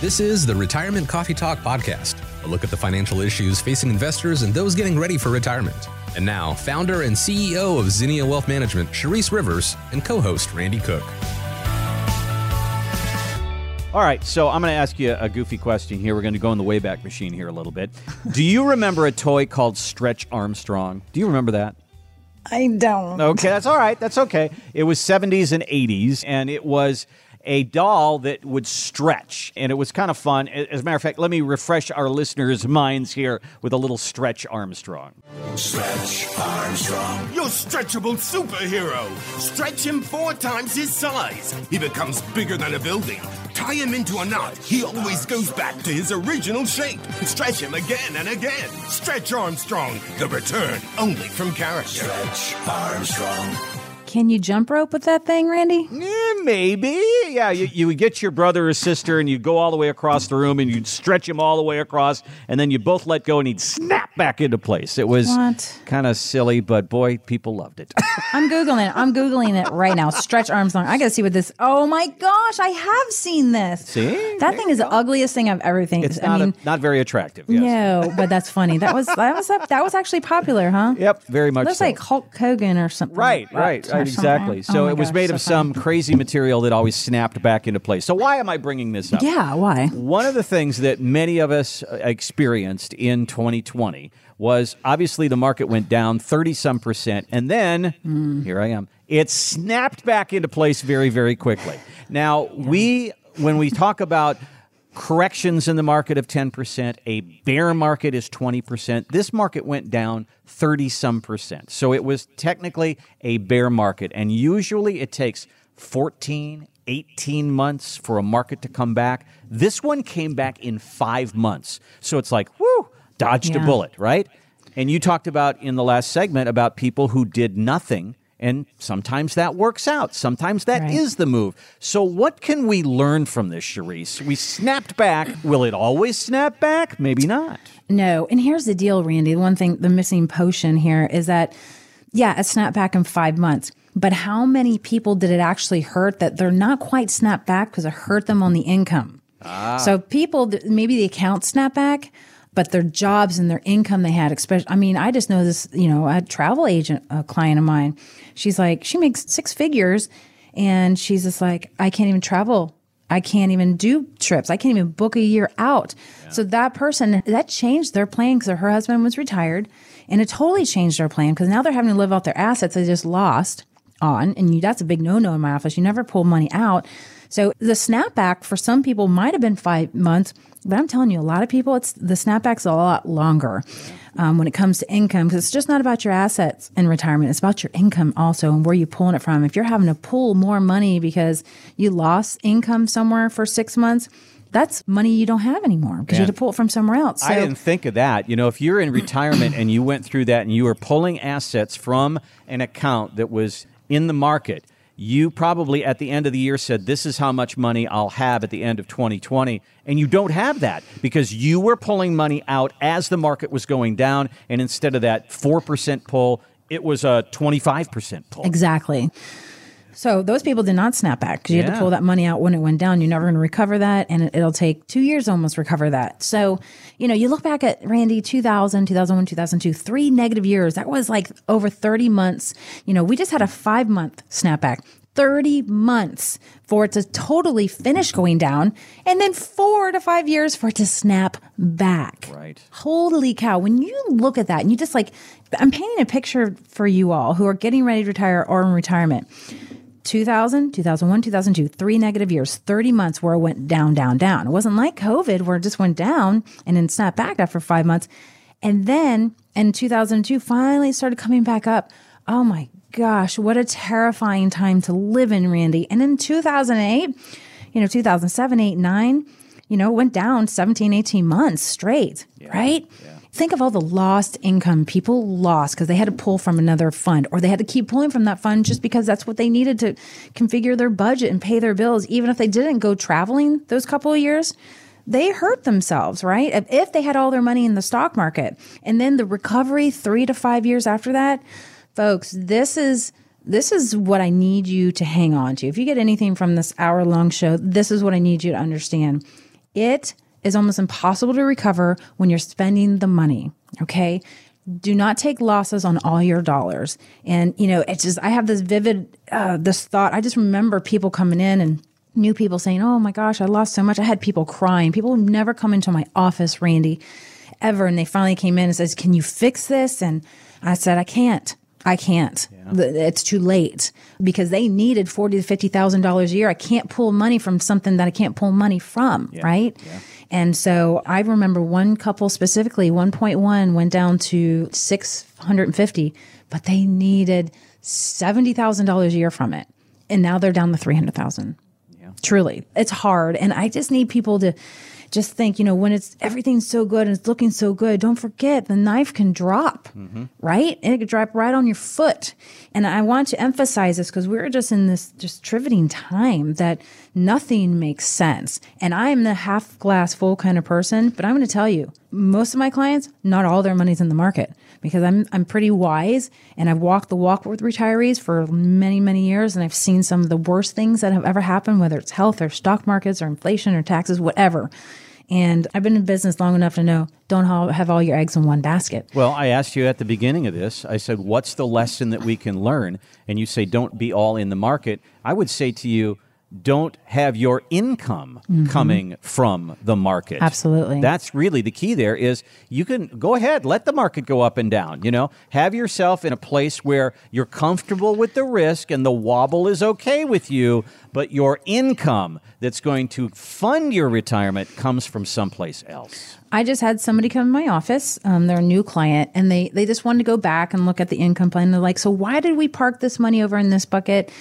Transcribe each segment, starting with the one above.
This is the Retirement Coffee Talk Podcast, a look at the financial issues facing investors and those getting ready for retirement. And now, founder and CEO of Zinnia Wealth Management, Charisse Rivers, and co host Randy Cook. All right, so I'm going to ask you a goofy question here. We're going to go in the Wayback Machine here a little bit. Do you remember a toy called Stretch Armstrong? Do you remember that? I don't. Okay, that's all right. That's okay. It was 70s and 80s, and it was a doll that would stretch, and it was kind of fun. As a matter of fact, let me refresh our listeners' minds here with a little Stretch Armstrong. Stretch Armstrong. Your stretchable superhero. Stretch him four times his size. He becomes bigger than a building. Tie him into a knot. He always goes back to his original shape. Stretch him again and again. Stretch Armstrong. The return only from character. Stretch Armstrong. Can you jump rope with that thing, Randy? Eh, maybe. Yeah, you, you would get your brother or sister and you'd go all the way across the room and you'd stretch him all the way across and then you both let go and he'd snap back into place. It was kind of silly, but boy, people loved it. I'm googling it. I'm googling it right now. Stretch Armstrong. I gotta see what this. Oh my gosh, I have seen this. See? that thing is the ugliest thing I've ever seen. it's I not, mean, a, not very attractive. Yes. no, but that's funny. That was that was that was actually popular, huh? Yep, very much Looks so. like Hulk Hogan or something. Right, right, right, exactly. So Oh it was gosh, made so of some crazy material that always snapped back into place. So why am I bringing this up? Yeah, why? One of the things that many of us uh, experienced in 2020 was obviously the market went down 30 some percent, and then Hmm. here I am. It snapped back into place very, very quickly. Now, we, when we talk about corrections in the market of 10%, a bear market is 20%. This market went down 30 some percent. So it was technically a bear market. And usually it takes 14, 18 months for a market to come back. This one came back in five months. So it's like, whoo, dodged a bullet, right? And you talked about in the last segment about people who did nothing. And sometimes that works out. Sometimes that is Right. the move. So, what can we learn from this, Charisse? We snapped back. Will it always snap back? Maybe not. No, and here's the deal, Randy. The one thing, the missing potion here is that, yeah, it snapped back in five months. But how many people did it actually hurt that they're not quite snapped back because it hurt them on the income? Ah. So people, maybe the account snapped back, but their jobs and their income they had, especially, I mean, I just know this, you know, a travel agent, a client of mine, she's like, she makes six figures and she's just like, I can't even travel I can't even do trips. I can't even book a year out. So that person that changed their plan because her husband was retired, and it totally changed their plan because now they're having to live off their assets they just lost on, and you, that's a big no no in my office. You never pull money out. So the snapback for some people might have been five months, but I'm telling you, a lot of people, it's the snapback's a lot longer um, when it comes to income because it's just not about your assets in retirement. It's about your income also and where you're pulling it from. If you're having to pull more money because you lost income somewhere for six months, that's money you don't have anymore because you had to pull it from somewhere else. I didn't think of that. You know, if you're in retirement and you went through that and you were pulling assets from an account that was in the market, you probably at the end of the year said, This is how much money I'll have at the end of 2020. And you don't have that because you were pulling money out as the market was going down. And instead of that 4% pull, it was a 25% pull. Exactly. So those people did not snap back because you had to pull that money out when it went down. You're never going to recover that, and it, it'll take two years to almost recover that. So, you know, you look back at Randy 2000, 2001, 2002, three negative years. That was like over 30 months. You know, we just had a five month snapback. 30 months for it to totally finish going down, and then four to five years for it to snap back. Right. Holy cow. When you look at that and you just like, I'm painting a picture for you all who are getting ready to retire or in retirement. 2000, 2001, 2002, three negative years, 30 months where it went down, down, down. It wasn't like COVID where it just went down and then snapped back after five months. And then in 2002, finally started coming back up. Oh my gosh, what a terrifying time to live in, Randy. And in 2008, you know, 2007, 8, 9, you know, it went down 17, 18 months straight, right? Think of all the lost income people lost because they had to pull from another fund or they had to keep pulling from that fund just because that's what they needed to configure their budget and pay their bills. Even if they didn't go traveling those couple of years, they hurt themselves, right? If, they had all their money in the stock market and then the recovery three to five years after that, folks, this is this is what I need you to hang on to. If you get anything from this hour long show, this is what I need you to understand. It is almost impossible to recover when you're spending the money. Okay. Do not take losses on all your dollars. And, you know, it's just, I have this vivid, uh, this thought. I just remember people coming in and new people saying, Oh my gosh, I lost so much. I had people crying. People who never come into my office, Randy, ever. And they finally came in and says, Can you fix this? And I said, I can't. I can't. It's too late because they needed forty to fifty thousand dollars a year. I can't pull money from something that I can't pull money from, right? And so I remember one couple specifically, one point one went down to six hundred and fifty, but they needed seventy thousand dollars a year from it, and now they're down to three hundred thousand. Truly, it's hard, and I just need people to just think, you know, when it's everything's so good and it's looking so good, don't forget the knife can drop, mm-hmm. right? And it could drop right on your foot. And I want to emphasize this because we're just in this just triveting time that nothing makes sense. And I am the half glass full kind of person, but I'm going to tell you, most of my clients, not all their money's in the market because I'm I'm pretty wise and I've walked the walk with retirees for many many years and I've seen some of the worst things that have ever happened whether it's health or stock markets or inflation or taxes whatever. And I've been in business long enough to know don't have all your eggs in one basket. Well, I asked you at the beginning of this, I said, what's the lesson that we can learn? And you say, don't be all in the market. I would say to you, don't have your income coming from the market. Mm-hmm. Absolutely. That's really the key there is you can go ahead, let the market go up and down, you know. Have yourself in a place where you're comfortable with the risk and the wobble is okay with you, but your income that's going to fund your retirement comes from someplace else. I just had somebody come in my office. Um, they're a new client, and they they just wanted to go back and look at the income plan. They're like, "So why did we park this money over in this bucket?"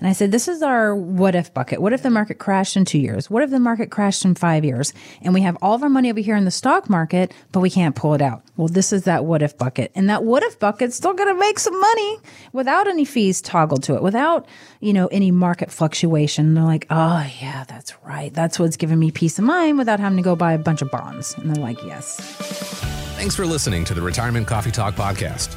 And I said, "This is our what if bucket. What if the market crashed in two years? What if the market crashed in five years? And we have all of our money over here in the stock market, but we can't pull it out. Well, this is that what if bucket, and that what if bucket's still going to make some money without any fees toggled to it, without you know any market fluctuation. And they're like, "Oh yeah, that's right. That's what's giving me peace of mind without having to go buy a bunch of bonds." And they're like, "Yes." Thanks for listening to the Retirement Coffee Talk podcast.